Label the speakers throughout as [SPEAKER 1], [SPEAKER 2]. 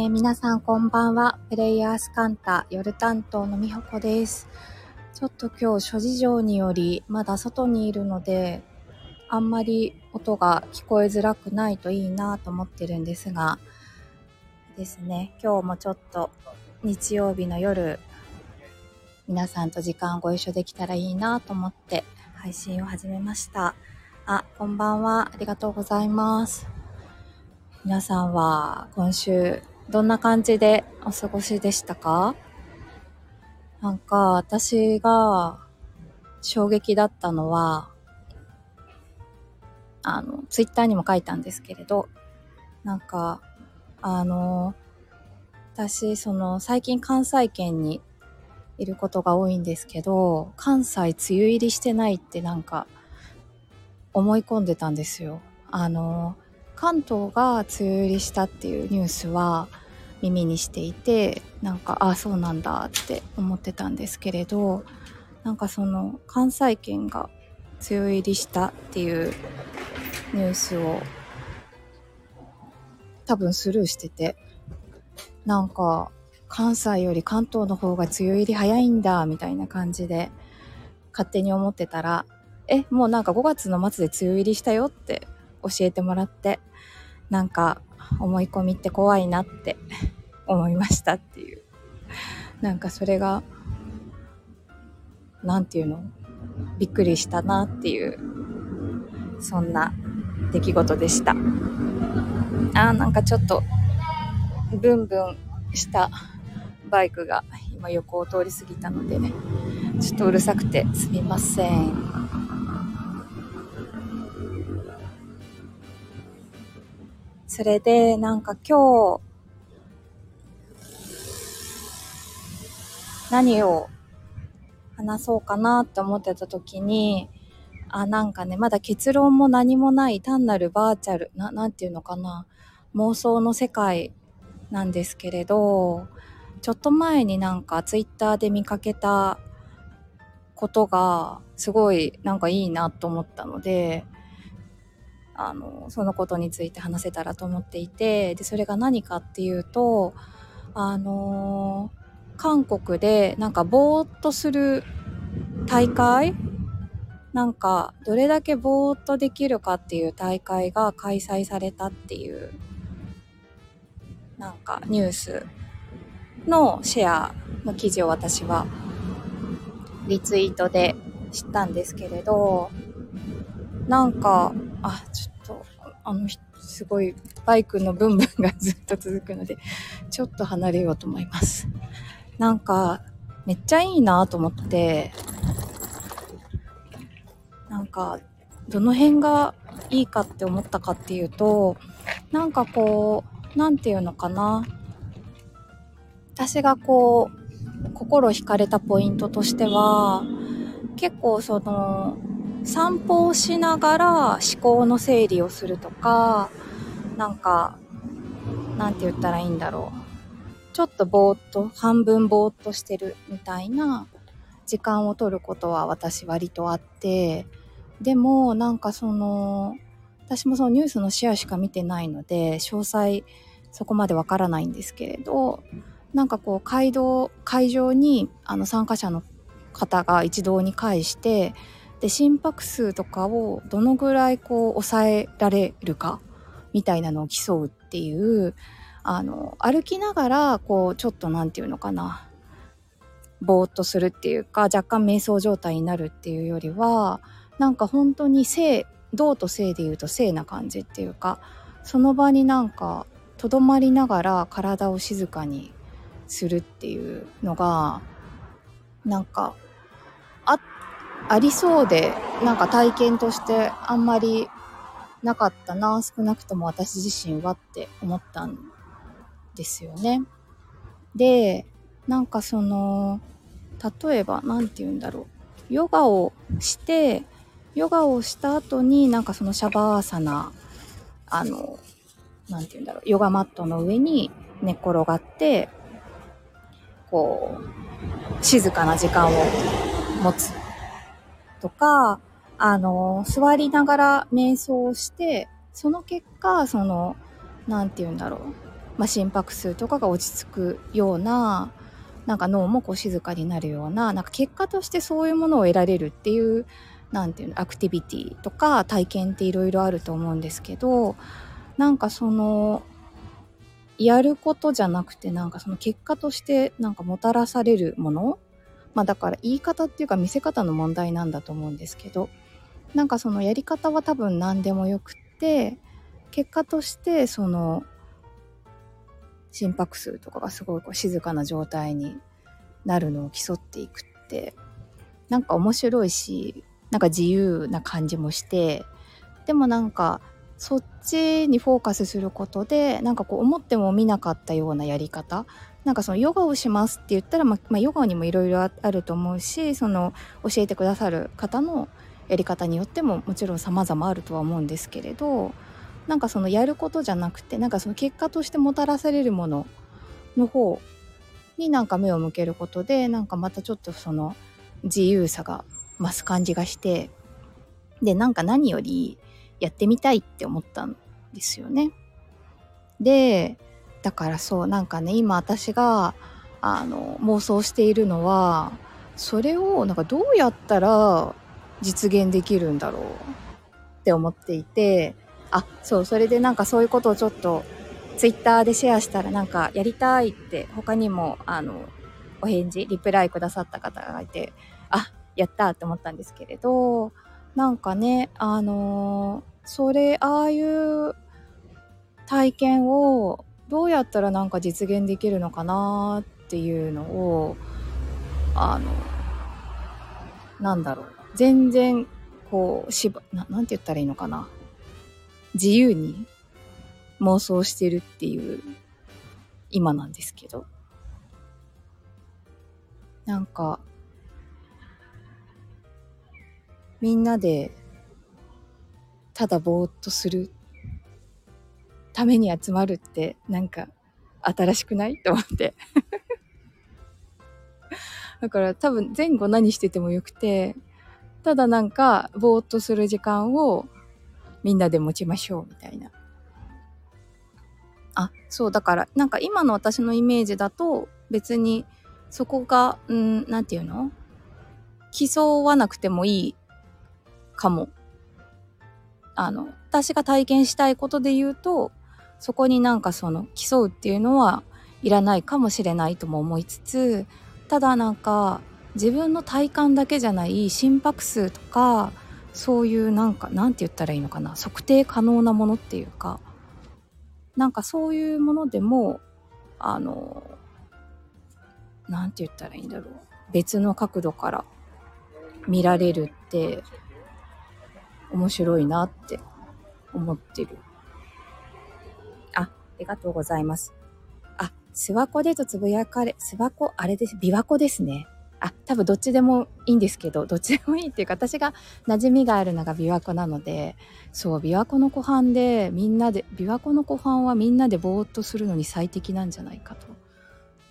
[SPEAKER 1] えー、皆さんこんばんは。プレイヤースカンタ夜担当のみほこです。ちょっと今日諸事情によりまだ外にいるので、あんまり音が聞こえづらくないといいなと思ってるんですが、ですね、今日もちょっと日曜日の夜、皆さんと時間ご一緒できたらいいなと思って配信を始めました。あ、こんばんは。ありがとうございます。皆さんは今週どんな感じでお過ごしでしたか？なんか私が衝撃だったのは、あの、ツイッターにも書いたんですけれど、なんか、あの、私、その、最近関西圏にいることが多いんですけど、関西梅雨入りしてないってなんか、思い込んでたんですよ。あの、関東が梅雨入りしたっていうニュースは、耳にしていてなんかああそうなんだって思ってたんですけれどなんかその関西圏が梅雨入りしたっていうニュースを多分スルーしててなんか関西より関東の方が梅雨入り早いんだみたいな感じで勝手に思ってたらえもうなんか5月の末で梅雨入りしたよって教えてもらってなんか思い込みって怖いなって 思いましたっていう。なんかそれが何て言うの？びっくりしたなっていう。そんな出来事でした。あーなんかちょっとブンブンしたバイクが今横を通り過ぎたのでねちょっとうるさくてすみません。それで、なんか今日、何を話そうかなって思ってた時に、あ、なんかね、まだ結論も何もない単なるバーチャル、な、なんていうのかな、妄想の世界なんですけれど、ちょっと前になんかツイッターで見かけたことがすごいなんかいいなと思ったので、あのそのことについて話せたらと思っていてでそれが何かっていうとあの韓国でなんかぼーっとする大会なんかどれだけぼーっとできるかっていう大会が開催されたっていうなんかニュースのシェアの記事を私はリツイートで知ったんですけれどなんかあちょあの、すごいバイクのブンブンがずっと続くので、ちょっと離れようと思います。なんか、めっちゃいいなと思って、なんか、どの辺がいいかって思ったかっていうと、なんかこう、なんていうのかな。私がこう、心惹かれたポイントとしては、結構その、散歩をしながら思考の整理をするとか、なんか、なんて言ったらいいんだろう。ちょっとぼーっと、半分ぼーっとしてるみたいな時間を取ることは私割とあって、でもなんかその、私もそのニュースのシェアしか見てないので、詳細そこまでわからないんですけれど、なんかこう会場、会場にあの参加者の方が一堂に会して、で心拍数とかをどのぐらいこう抑えられるかみたいなのを競うっていうあの歩きながらこうちょっと何て言うのかな。ぼーっとするっていうか若干瞑想状態になるっていうよりはなんか本当に静動と静で言うと静な感じっていうかその場になんかとどまりながら体を静かにするっていうのがなんかありそうで、なんか体験としてあんまりなかったな、少なくとも私自身はって思ったんですよね。で、なんかその、例えば、何て言うんだろう。ヨガをして、ヨガをした後になんかそのシャバーサナ、あの、何て言うんだろう、ヨガマットの上に寝っ転がって、こう、静かな時間を持つとか、あの、座りながら瞑想をして、その結果、その、なんて言うんだろう。まあ、心拍数とかが落ち着くようななんか脳もこう静かになるようななんか結果としてそういうものを得られるっていうなんていうのアクティビティとか体験っていろいろあると思うんですけどなんかそのやることじゃなくてなんかその結果としてなんかもたらされるものまあだから言い方っていうか見せ方の問題なんだと思うんですけどなんかそのやり方は多分何でもよくって結果としてその心拍数とかがすごいこう静かな状態になるのを競っていくってなんか面白いしなんか自由な感じもしてでもなんかそっちにフォーカスすることでなんかこう思っても見なかったようなやり方なんかそのヨガをしますって言ったら、まあ、ヨガにもいろいろあると思うしその教えてくださる方のやり方によってももちろん様々あるとは思うんですけれどなんかそのやることじゃなくてなんかその結果としてもたらされるものの方になんか目を向けることでなんかまたちょっとその自由さが増す感じがしてでなんか何よりやってみたいって思ったんですよね。でだからそうなんかね今私があの妄想しているのはそれをなんかどうやったら実現できるんだろうって思っていてあそうそれでなんかそういうことをちょっとツイッターでシェアしたらなんかやりたいって他にもあのお返事リプライくださった方がいてあやったって思ったんですけれどなんかねあのそれああいう体験をどうやったらなんか実現できるのかなっていうのをあのなんだろう。全然こうしばななんて言ったらいいのかな。自由に妄想してるっていう今なんですけど。なんかみんなでただぼーっとするために集まるってなんか新しくない？と思って。だから多分前後何しててもよくてただなんかぼーっとする時間をみんなで持ちましょうみたいな。あそうだからなんか今の私のイメージだと別にそこがうん何て言うの？競わなくてもいいかも。あの、私が体験したいことで言うと、そこになんかその競うっていうのはいらないかもしれないとも思いつつ、ただなんか自分の体感だけじゃない心拍数とか、そういうなんか、なんて言ったらいいのかな、測定可能なものっていうか、なんかそういうものでも、あの、なんて言ったらいいんだろう。別の角度から見られるって面白いなって思ってる。あ、りがとうございます。あ、諏訪湖でとつぶやかれ、諏訪湖、あれです、琵琶湖ですね。あ、多分どっちでもいいんですけど、どっちでもいいっていうか、私が馴染みがあるのが琵琶湖なので、そう、琵琶湖の湖畔でみんなで、琵琶湖の湖畔はみんなでぼーっとするのに最適なんじゃないかと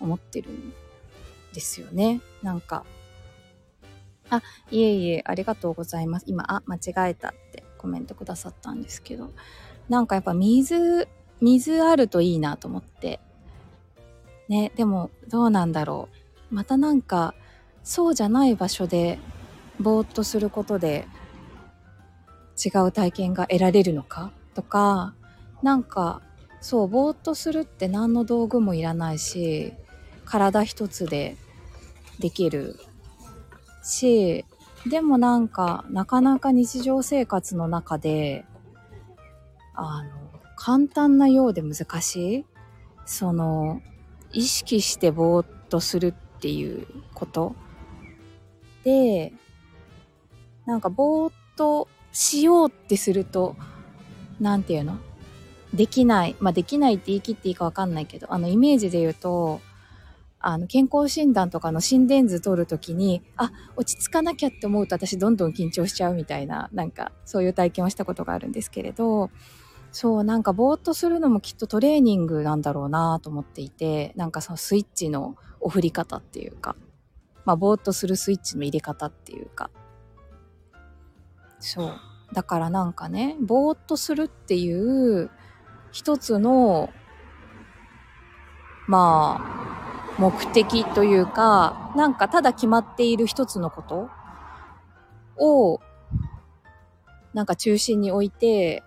[SPEAKER 1] 思ってるんですよね。なんか、あ、いえいえ、ありがとうございます。今、あ、間違えたってコメントくださったんですけど、なんかやっぱ水、水あるといいなと思って。ね、でもどうなんだろう。またなんか、そうじゃない場所でぼーっとすることで違う体験が得られるのか？とか、なんか、そう、ぼーっとするって何の道具もいらないし、体一つでできるし、でもなんか、なかなか日常生活の中で、あの、簡単なようで難しい、その、意識してぼーっとするっていうこと？で、なんかぼーっとしようってすると、なんていうの？できない。まあ、できないって言い切っていいかわかんないけど、あの、イメージで言うと、あの、健康診断とかの心電図取るときに、あ、落ち着かなきゃって思うと私どんどん緊張しちゃうみたいな、なんかそういう体験をしたことがあるんですけれど、そう、なんかぼーっとするのもきっとトレーニングなんだろうなと思っていて、なんかそのスイッチのお振り方っていうか、まあぼーっとするスイッチの入れ方っていうか、そう。だからなんかね、ぼーっとするっていう一つのまあ、目的というか、なんかただ決まっている一つのことを、なんか中心に置いて、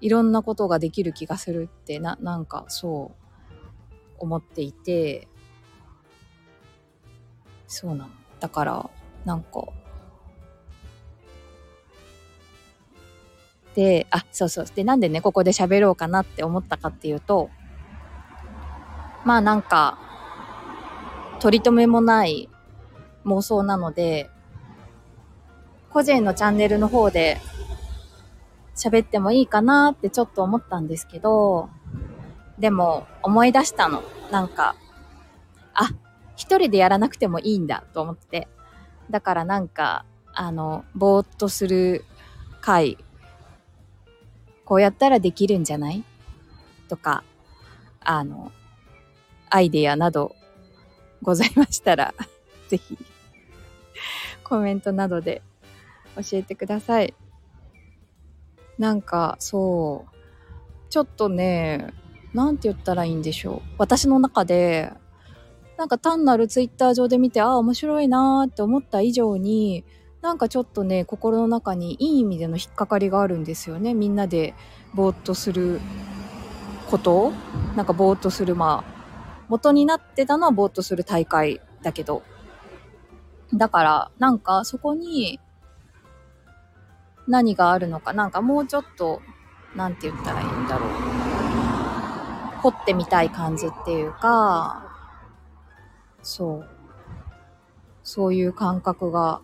[SPEAKER 1] いろんなことができる気がするってな、なんかそう思っていて、そうなの。だから、なんか、で、あ、そうそう。で、なんでね、ここで喋ろうかなって思ったかっていうと、まあなんか、取り留めもない妄想なので、個人のチャンネルの方で喋ってもいいかなってちょっと思ったんですけど、でも思い出したの。なんか、あ、一人でやらなくてもいいんだと思って。だからなんか、あの、ぼーっとする回、こうやったらできるんじゃないとか、あの、アイデアなどございましたら、ぜひ、コメントなどで教えてください。なんか、そう、ちょっとね、なんて言ったらいいんでしょう。私の中で、なんか単なるツイッター上で見て、ああ、面白いなーって思った以上に、なんかちょっとね、心の中にいい意味での引っかかりがあるんですよね。みんなでぼーっとすることなんかぼーっとする、まあ、元になってたのはぼーっとする大会だけど。だから、なんかそこに何があるのか、なんかもうちょっと、なんて言ったらいいんだろう。掘ってみたい感じっていうか、そう。そういう感覚が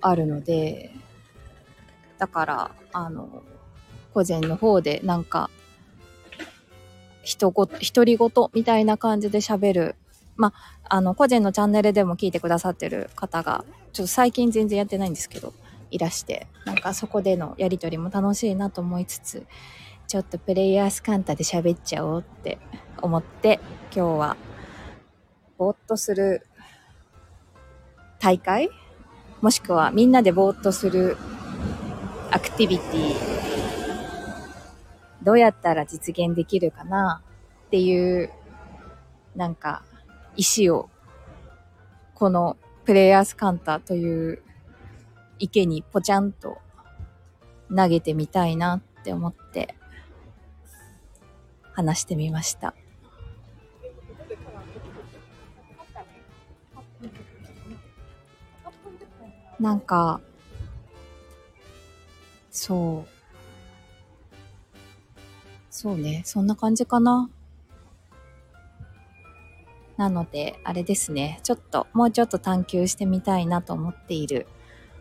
[SPEAKER 1] あるので、だから、あの、個人の方でなんか人ご、独り言みたいな感じで喋る。まあ、あの、個人のチャンネルでも聞いてくださってる方が、ちょっと最近全然やってないんですけど、いらして、なんかそこでのやりとりも楽しいなと思いつつ、ちょっとプレイヤースカンタで喋っちゃおうって思って、今日は、ぼーっとする大会？もしくはみんなでぼーっとするアクティビティ？どうやったら実現できるかな？っていう、なんか、石を、このプレイヤースカンタという池にポチャンと投げてみたいなって思って話してみました。なんか、そう。そうね。そんな感じかな。なので、あれですね。ちょっと、もうちょっと探求してみたいなと思っている、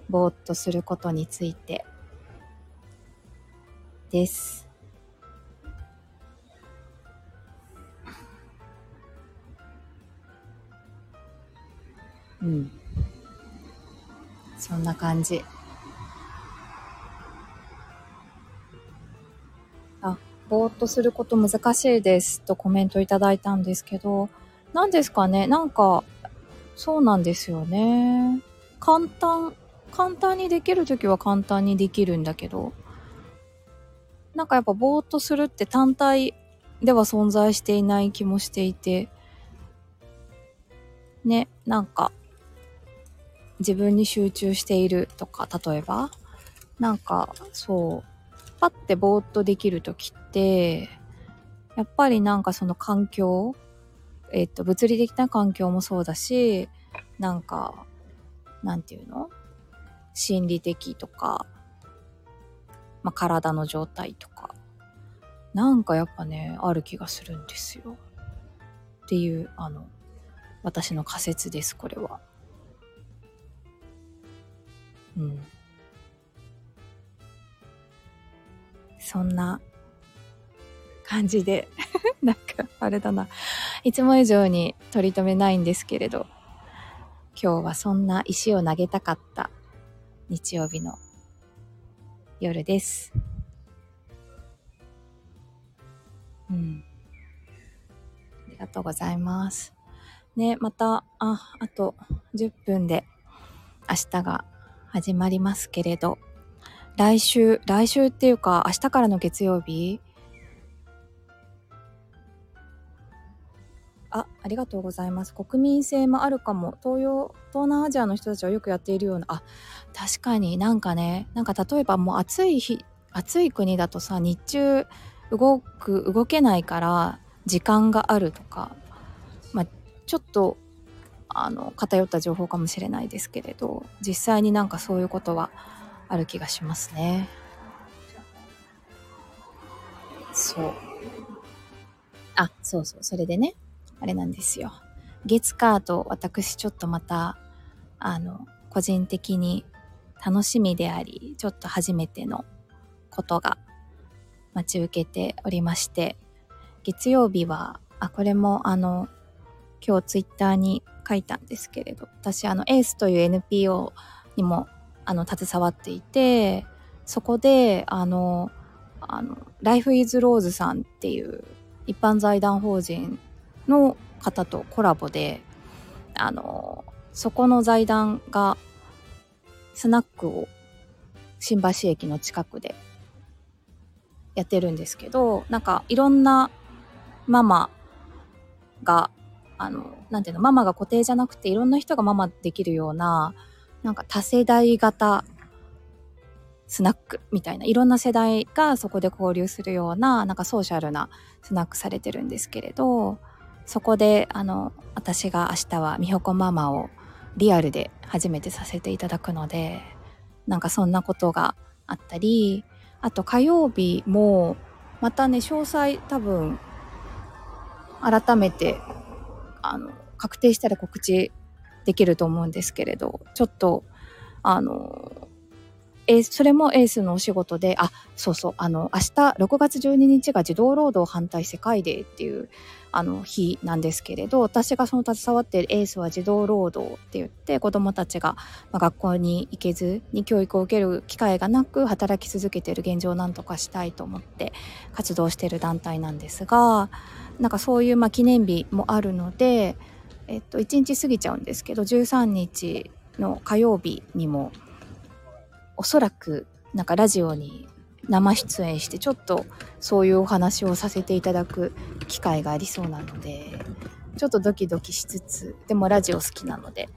[SPEAKER 1] ぼーっとすることについて、です。うん。そんな感じ。あぼーっとすること難しいですとコメントいただいたんですけど、何ですかね。なんか、そうなんですよね。簡単、簡単にできるときは簡単にできるんだけど、なんかやっぱぼーっとするって単体では存在していない気もしていて、ね、なんか、自分に集中しているとか、例えば、なんか、そう、パッてぼーっとできるときって、やっぱりなんかその環境、えっと、物理的な環境もそうだし、なんか、なんていうの？心理的とか、まあ、体の状態とか、なんかやっぱね、ある気がするんですよ。っていう、あの、私の仮説です、これは。うん。そんな感じで なんかあれだな。いつも以上に取り留めないんですけれど、今日はそんな石を投げたかった日曜日の夜です。うん。ありがとうございます。ね、また、あ、あと10分で明日が始まりますけれど、来週、来週っていうか、明日からの月曜日あ、ありがとうございます。国民性もあるかも。東洋、東南アジアの人たちはよくやっているような、あ、確かになんかね、なんか例えばもう暑い日、暑い国だとさ、日中動く、動けないから時間があるとか、まあ、ちょっと、あの、偏った情報かもしれないですけれど、実際になんかそういうことはある気がしますね。そう。あ、そうそう、それでね、あれなんですよ。月カード、私ちょっとまた、あの、個人的に楽しみであり、ちょっと初めてのことが待ち受けておりまして、月曜日は、あ、これもあの、今日ツイッターに書いたんですけれど、私あの、エースという NPO にも、あの、携わっていて、そこで、あの、あの、Life is Rose さんっていう一般財団法人の方とコラボであのそこの財団がスナックを新橋駅の近くでやってるんですけどなんかいろんなママがあのなんていうのママが固定じゃなくていろんな人がママできるようななんか多世代型スナックみたいないろんな世代がそこで交流するようななんかソーシャルなスナックされてるんですけれどそこであの私が明日は美穂子ママをリアルで初めてさせていただくのでなんかそんなことがあったりあと火曜日もまたね詳細多分改めてあの確定したら告知できると思うんですけれどちょっとあのえそれもエースのお仕事で、あ、そうそう、あの、明日6月12日が児童労働反対世界デーっていうあの日なんですけれど、私がその携わっているエースは児童労働って言って、子供たちが、まあ、学校に行けずに教育を受ける機会がなく働き続けている現状を何とかしたいと思って活動している団体なんですが、なんかそういうまあ記念日もあるので、えっと、1日過ぎちゃうんですけど、13日の火曜日にも、おそらくなんかラジオに生出演してちょっとそういうお話をさせていただく機会がありそうなのでちょっとドキドキしつつでもラジオ好きなので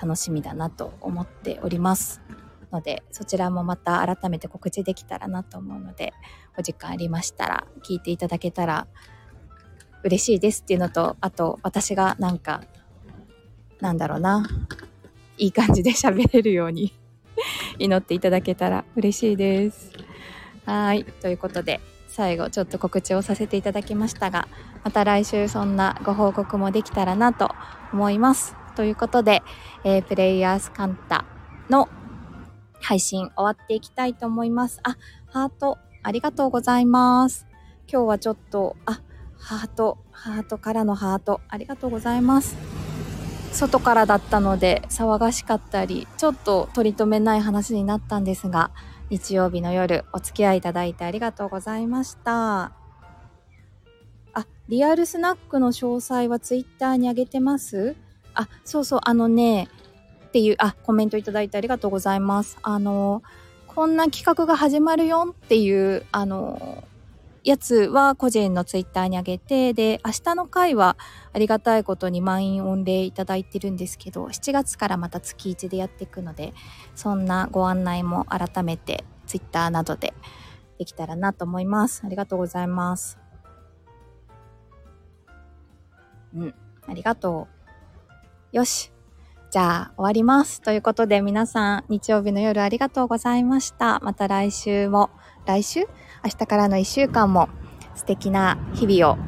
[SPEAKER 1] 楽しみだなと思っておりますのでそちらもまた改めて告知できたらなと思うのでお時間ありましたら聞いていただけたら嬉しいですっていうのとあと私がなんかなんだろうないい感じで喋れるように 祈っていただけたら嬉しいです。はい。ということで、最後ちょっと告知をさせていただきましたが、また来週そんなご報告もできたらなと思います。ということで、えー、プレイヤースカンタの配信終わっていきたいと思います。あ、ハート、ありがとうございます。今日はちょっと、あ、ハート、ハートからのハート、ありがとうございます。外からだったので騒がしかったりちょっと取り留めない話になったんですが日曜日の夜お付き合いいただいてありがとうございました。あリアルスナックの詳細はツイッターに上げてます？あそうそうあのねっていうあコメントいただいてありがとうございます。あのこんな企画が始まるよっていうあのやつは個人のツイッターに上げて、で、明日の回はありがたいことに満員御礼いただいてるんですけど、7月からまた月1でやっていくので、そんなご案内も改めてツイッターなどでできたらなと思います。ありがとうございます。うん、ありがとう。よし。じゃあ終わります。ということで皆さん日曜日の夜ありがとうございました。また来週も、来週？明日からの1週間も素敵な日々を、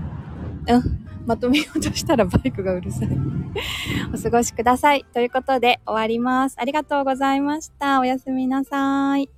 [SPEAKER 1] うん、まとめようとしたらバイクがうるさい お過ごしください。ということで終わります。ありがとうございました。おやすみなさい。